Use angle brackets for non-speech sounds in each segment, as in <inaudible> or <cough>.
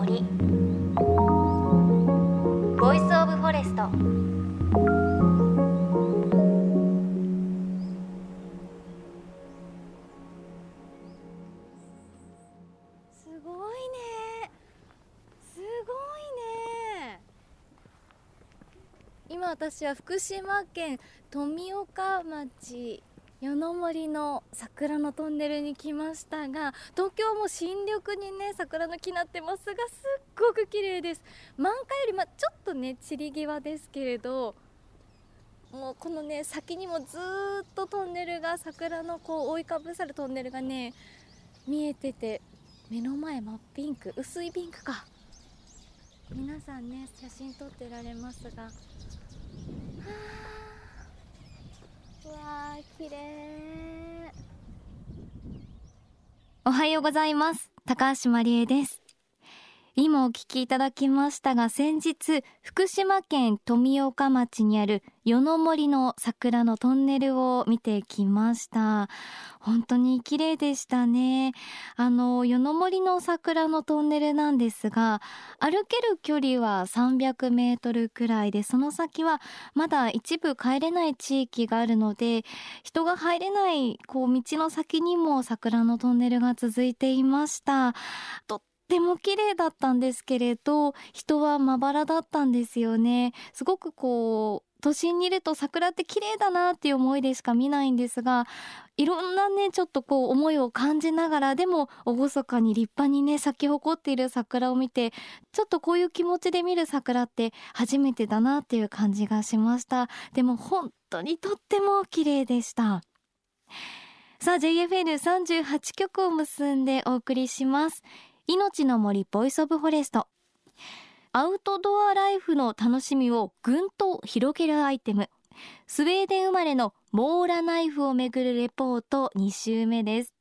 森。 Voice of Forest すごいね。すごいね。今私は福島県富岡町。夜の森の桜のトンネルに来ましたが東京も新緑にね桜の木なってますがすっごく綺麗です。満開よりまちょっとね散り際ですけれどもうこのね先にもずーっとトンネルが桜のこう覆いかぶさるトンネルがね見えてて目の前真っピンク薄いピンクか。皆さんね写真撮ってられますがはあ。わー綺麗おはようございます。高橋まりえです。今お聞きいただきましたが先日福島県富岡町にある夜の森の桜のトンネルを見てきました。本当に綺麗でしたね。あの夜の森の桜のトンネルなんですが歩ける距離は300メートルくらいでその先はまだ一部帰れない地域があるので人が入れないこう道の先にも桜のトンネルが続いていました。とっても綺麗だったんですけれど人はまばらだったんですよね。すごくこう都心にいると桜って綺麗だなっていう思いでしか見ないんですがいろんなねちょっとこう思いを感じながらでも厳かに立派にね咲き誇っている桜を見てちょっとこういう気持ちで見る桜って初めてだなっていう感じがしました。でも本当にとっても綺麗でした。さあ JFN38 曲を結んでお送りします。命の森 Voice of Forest。アウトドアライフの楽しみをぐんと広げるアイテム。スウェーデン生まれのモーラナイフをめぐるレポート2週目です。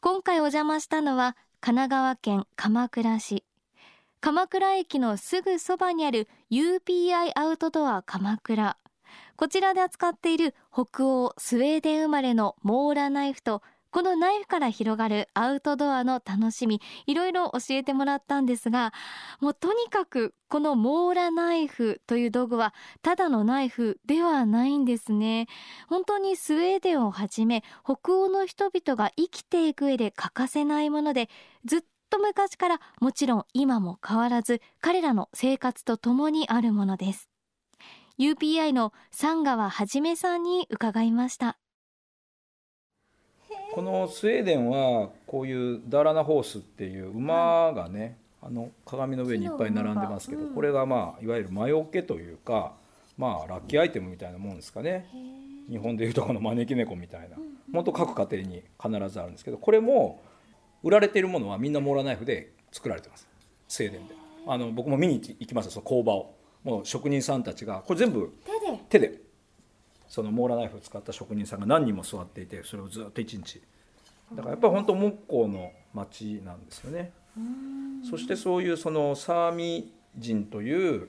今回お邪魔したのは神奈川県鎌倉市。鎌倉駅のすぐそばにある UPI アウトドア鎌倉。こちらで扱っている北欧スウェーデン生まれのモーラナイフとこのナイフから広がるアウトドアの楽しみいろいろ教えてもらったんですがもうとにかくこのモーラナイフという道具はただのナイフではないんですね。本当にスウェーデンをはじめ北欧の人々が生きていく上で欠かせないものでずっと昔からもちろん今も変わらず彼らの生活とともにあるものです。UPI の三川はじめさんに伺いました。このスウェーデンはこういうダーラナホースっていう馬がね、あの鏡の上にいっぱい並んでますけど、うん。これがまあいわゆる魔除けというかまあラッキーアイテムみたいなもんですかね。日本でいうとこの招き猫みたいな。本当各家庭に必ずあるんですけどこれも売られているものはみんなモーラナイフで作られてます。スウェーデンで。あの僕も見に行きましたその工場。をもう職人さんたちがこれ全部手で？手でそのモーラナイフを使った職人さんが何人も座っていてそれをずっと一日。だからやっぱり本当木工の町なんですよね。そしてそういうそのサーミ人という、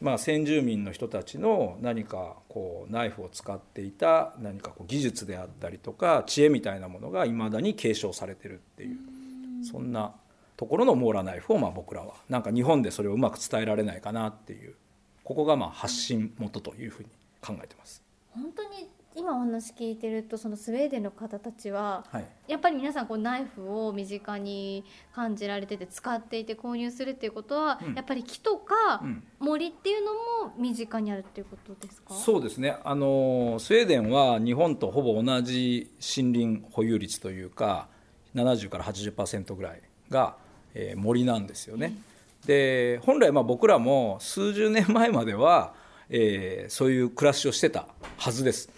まあ、先住民の人たちの何かこうナイフを使っていた何かこう技術であったりとか知恵みたいなものがいまだに継承されてるっていうそんなところのモーラナイフをまあ僕らは。なんか日本でそれをうまく伝えられないかなっていう。ここがまあ発信元というふうに考えてます。本当に今お話聞いてるとそのスウェーデンの方たちははい。やっぱり皆さんこうナイフを身近に感じられてて使っていて購入するっていうことは、うん。やっぱり木とかうん。森っていうのも身近にあるっていうことですか？そうですね。あのスウェーデンは日本とほぼ同じ森林保有率というか70から80%ぐらいが、えー森なんですよね。で本来まあ僕らも数十年前までは、えーそういう暮らしをしてたはずです。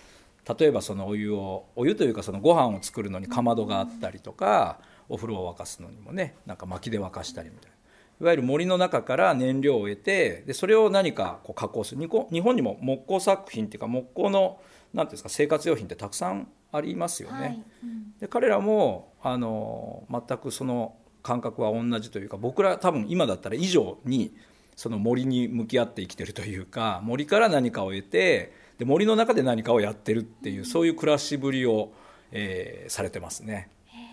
例えばそのお湯をお湯というかそのご飯を作るのにかまどがあったりとかお風呂を沸かすのにもねなんか薪で沸かしたりみたいないわゆる森の中から燃料を得てでそれを何かこう加工する日本にも木工作品っていうか木工のなんていうんですか生活用品ってたくさんありますよね。はいうんで彼らもあの全くその感覚は同じというか僕ら多分今だったら以上にその森に向き合って生きてるというか森から何かを得てで森の中で何かをやってるっていうそういう暮らしぶりを、えーされてますね。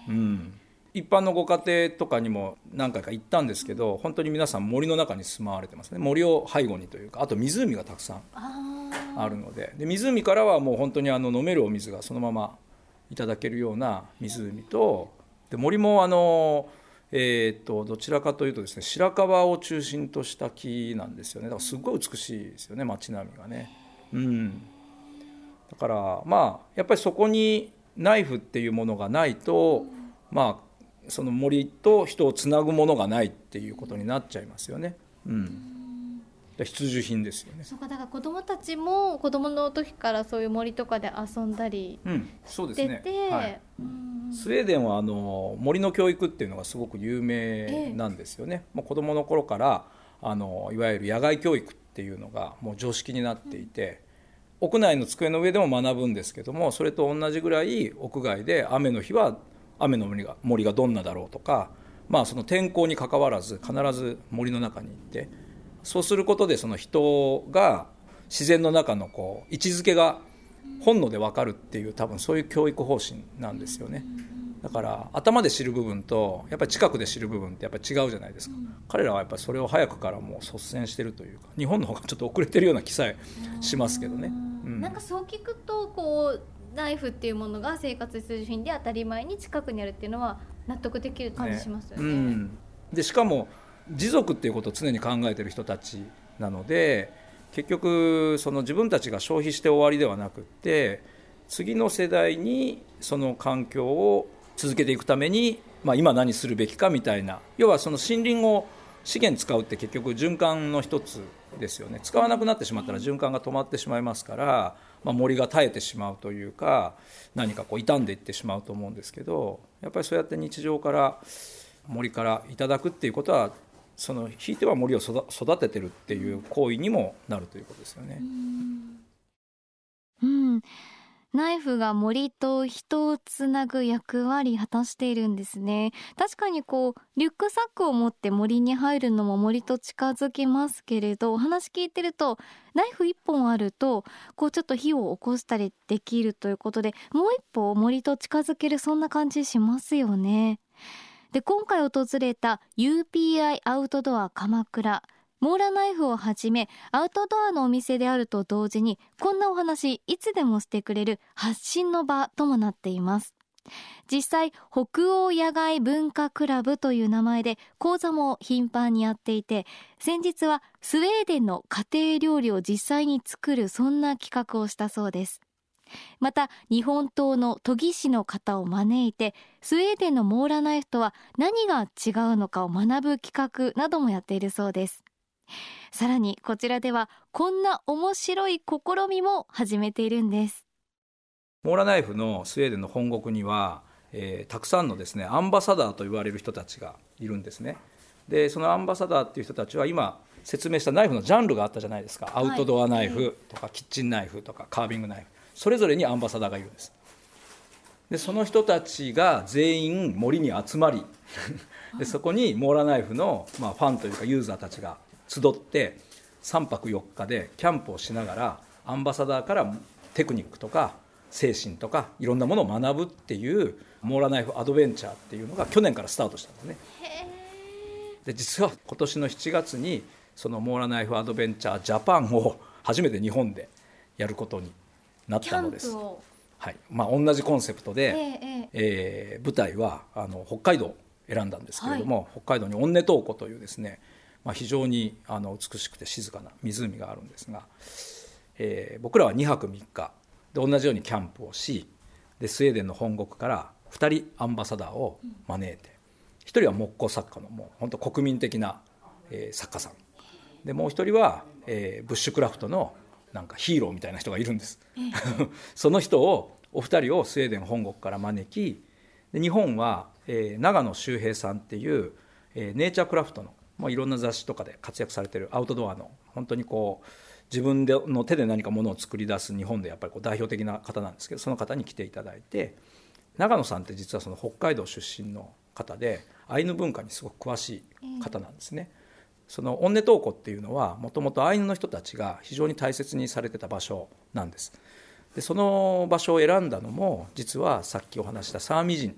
うん、一般のご家庭とかにも何回か行ったんですけど本当に皆さん森の中に住まわれてますね。森を背後にというかあと湖がたくさんあるので。で湖からはもう本当にあの飲めるお水がそのままいただけるような湖とで森もあの、えー、とどちらかというとですね白樺を中心とした木なんですよねだからすごい美しいですよね街並みがね。うんだからまあやっぱりそこにナイフっていうものがないと、まあその森と人をつなぐものがないっていうことになっちゃいますよね。うん必需品ですよね。そうかだから子供たちも子供の時からそういう森とかで遊んだりうん、そうですね。はいスウェーデンはあの森の教育っていうのがすごく有名なんですよね。もう子供の頃からあのいわゆる野外教育っていうのがもう常識になっていて、屋内の机の上でも学ぶんですけども、それと同じぐらい屋外で雨の日は雨の森が森がどんなだろうとか、まあその天候にかかわらず必ず森の中に行って。そうすることでその人が自然の中のこう位置づけが本能で分かるっていう多分そういう教育方針なんですよね。だから頭で知る部分とやっぱり近くで知る部分ってやっぱり違うじゃないですか、彼らはやっぱりそれを早くからもう率先してるというか日本の方がちょっと遅れてるような気さえしますけどね、うん、なんかそう聞くとこうナイフっていうものが生活必需品で当たり前に近くにあるっていうのは納得できる感じしますよね。ね。うん、でしかも持続っていうことを常に考えてる人たちなので結局その自分たちが消費して終わりではなくって次の世代にその環境を続けていくために、まあ、今何するべきかみたいな要はその森林を資源使うって結局循環の一つですよね。使わなくなってしまったら循環が止まってしまいますから、まあ、森が耐えてしまうというか何かこう傷んでいってしまうと思うんですけどやっぱりそうやって日常から森からいただくっていうことはそのひいては森を育ててるっていう行為にもなるということですよね。うん、ナイフが森と人をつなぐ役割果たしているんですね。確かにこうリュックサックを持って森に入るのも森と近づきますけれどお話聞いてるとナイフ1本あるとこうちょっと火を起こしたりできるということでもう一歩森と近づけるそんな感じしますよね。で今回訪れた UPI アウトドア鎌倉モーラナイフをはじめアウトドアのお店であると同時にこんなお話いつでもしてくれる発信の場ともなっています。実際北欧野外文化クラブという名前で講座も頻繁にやっていて先日はスウェーデンの家庭料理を実際に作るそんな企画をしたそうです。また日本刀の研ぎ師の方を招いてスウェーデンのモーラナイフとは何が違うのかを学ぶ企画などもやっているそうです。さらにこちらではこんな面白い試みも始めているんです。モーラナイフのスウェーデンの本国には、えー、たくさんのですねアンバサダーと言われる人たちがいるんですね。でそのアンバサダーっていう人たちは今説明したナイフのジャンルがあったじゃないですか。アウトドアナイフとかキッチンナイフとかカービングナイフそれぞれにアンバサダーがいるんです。でその人たちが全員森に集まりでそこにモーラナイフの、まあ、ファンというかユーザーたちが集って3泊4日でキャンプをしながらアンバサダーからテクニックとか精神とかいろんなものを学ぶっていうモーラナイフアドベンチャーっていうのが去年からスタートしたんですね。で実は今年の7月にそのモーラナイフアドベンチャージャパンを初めて日本でやることになったのです。はい。まあ、同じコンセプトで、えー、えー、舞台はあの北海道を選んだんですけれども、はい、北海道にオンネトーコというですね、まあ、非常にあの美しくて静かな湖があるんですが、えー、僕らは2泊3日で同じようにキャンプをしでスウェーデンの本国から2人アンバサダーを招いて、うん、1人は木工作家のもう本当国民的な、えー、作家さん。でもう1人は、えー、ブッシュクラフトのなんかヒーローみたいな人がいるんです、<laughs> その人をお二人をスウェーデン本国から招きで日本は、えー、長野周平さんっていう、えー、ネイチャークラフトの、まあ、いろんな雑誌とかで活躍されてるアウトドアの本当にこう自分での手で何かものを作り出す日本でやっぱりこう代表的な方なんですけどその方に来ていただいて長野さんって実はその北海道出身の方でアイヌ文化にすごく詳しい方なんですね。そのオンネトーコっていうのはもともとアイヌの人たちが非常に大切にされてた場所なんですでその場所を選んだのも実はさっきお話したサーミ人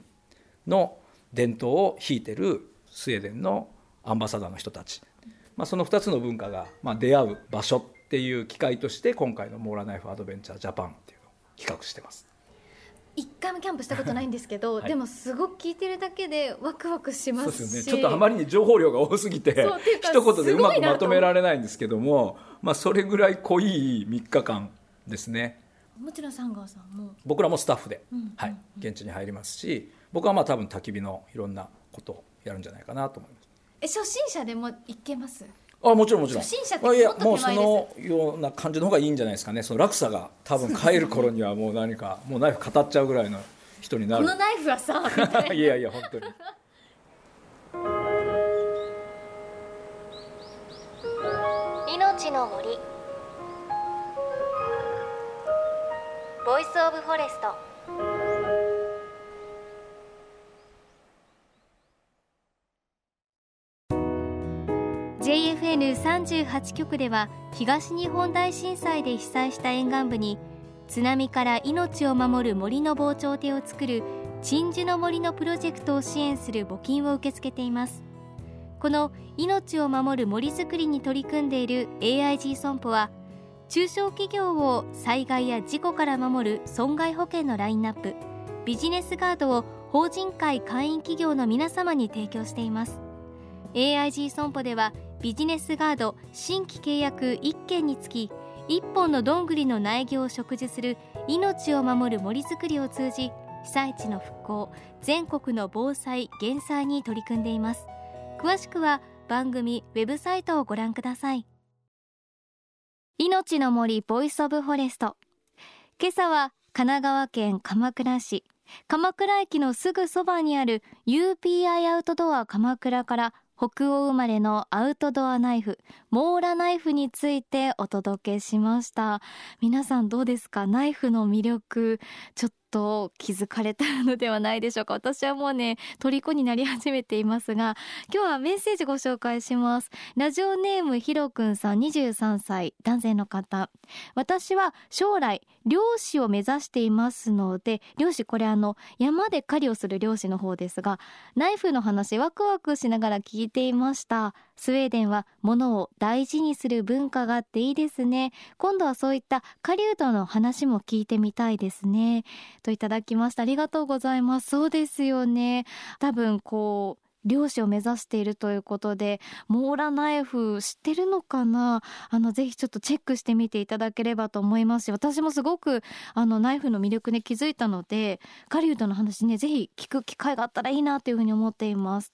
の伝統を引いてるスウェーデンのアンバサダーの人たち、まあ、その2つの文化がまあ出会う場所っていう機会として今回のモーラナイフアドベンチャージャパンっていうのを企画してます。一回もキャンプしたことないんですけど、はい、でもすごく聞いてるだけでワクワクしますそうですね。ちょっとあまりに情報量が多すぎて一言でうまくまとめられないんですけどもまあそれぐらい濃い3日間ですね。もちろんサンガーさんも。僕らもスタッフで、うん、はい、現地に入りますし僕はまあ多分焚き火のいろんなことをやるんじゃないかなと思います。え初心者でも行けます？あもちろんもちろん。初心者っていやもうそのような感じの方がいいんじゃないですかね。その落差が多分帰る頃にはもう何かもうナイフ語っちゃうぐらいの人になる。このナイフはさ <laughs> いやいや本当に。命の森。 Voice of Forest JFN38 局では東日本大震災で被災した沿岸部に津波から命を守る森の防潮堤を作る鎮守の森のプロジェクトを支援する募金を受け付けています。この命を守る森づくりに取り組んでいる AIG 損保は中小企業を災害や事故から守る損害保険のラインナップビジネスガードを法人会会員企業の皆様に提供しています。AIG 損保ではビジネスガード新規契約1件につき1本のどんぐりの苗木を植樹する命を守る森づくりを通じ被災地の復興全国の防災減災に取り組んでいます。詳しくは番組ウェブサイトをご覧ください。命の森ボイスオブフォレスト。今朝は神奈川県鎌倉市。鎌倉駅のすぐそばにある UPI アウトドア鎌倉から北欧生まれのアウトドアナイフモーラナイフについてお届けしました。皆さんどうですか？ナイフの魅力ちょっと気づかれたのではないでしょうか？私はもうね虜になり始めていますが今日はメッセージご紹介します。ラジオネームひろくんさん23歳男性の方。私は将来漁師を目指していますので漁師これあの山で狩りをする漁師の方ですがナイフの話ワクワクしながら聞いていました。スウェーデンは物を大事にする文化があっていいですね。今度はそういった狩人の話も聞いてみたいですね。といただきました。ありがとうございます。そうですよね。多分こう漁師を目指しているということでモーラナイフ知ってるのかな？あのぜひちょっとチェックしてみていただければと思いますし私もすごくあのナイフの魅力に気づいたので狩人の話ねぜひ聞く機会があったらいいなというふうに思っています。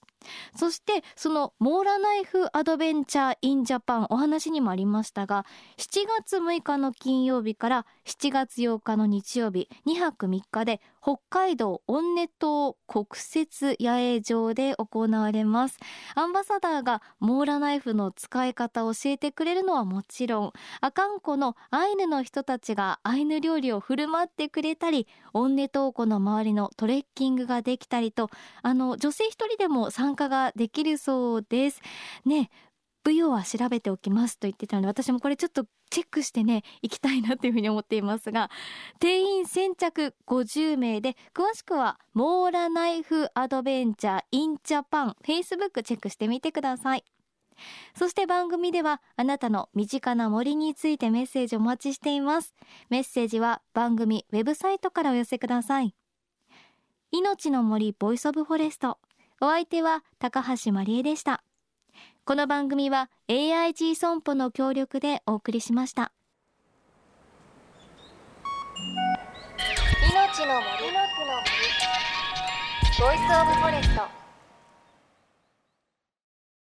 そしてそのモーラナイフアドベンチャーインジャパンお話にもありましたが7月6日の金曜日から7月8日の日曜日2泊3日で北海道温根島国設野営場で行われます。アンバサダーがモーラナイフの使い方を教えてくれるのはもちろん阿寒湖のアイヌの人たちがアイヌ料理を振る舞ってくれたり温根島湖の周りのトレッキングができたりとあの女性一人でも参加ができるそうです。ね舞踊は調べておきますと言ってたので私もこれちょっとチェックしてね行きたいなというふうに思っていますが定員先着50名で詳しくはモーラナイフアドベンチャーインジャパンフェイスブックチェックしてみてください。そして番組ではあなたの身近な森についてメッセージお待ちしています。メッセージは番組ウェブサイトからお寄せください。命の森ボイスオブフォレスト。お相手は高橋真理恵でした。この番組は AIG 損保の協力でお送りしました。命の森。の森ボイスオブフォレスト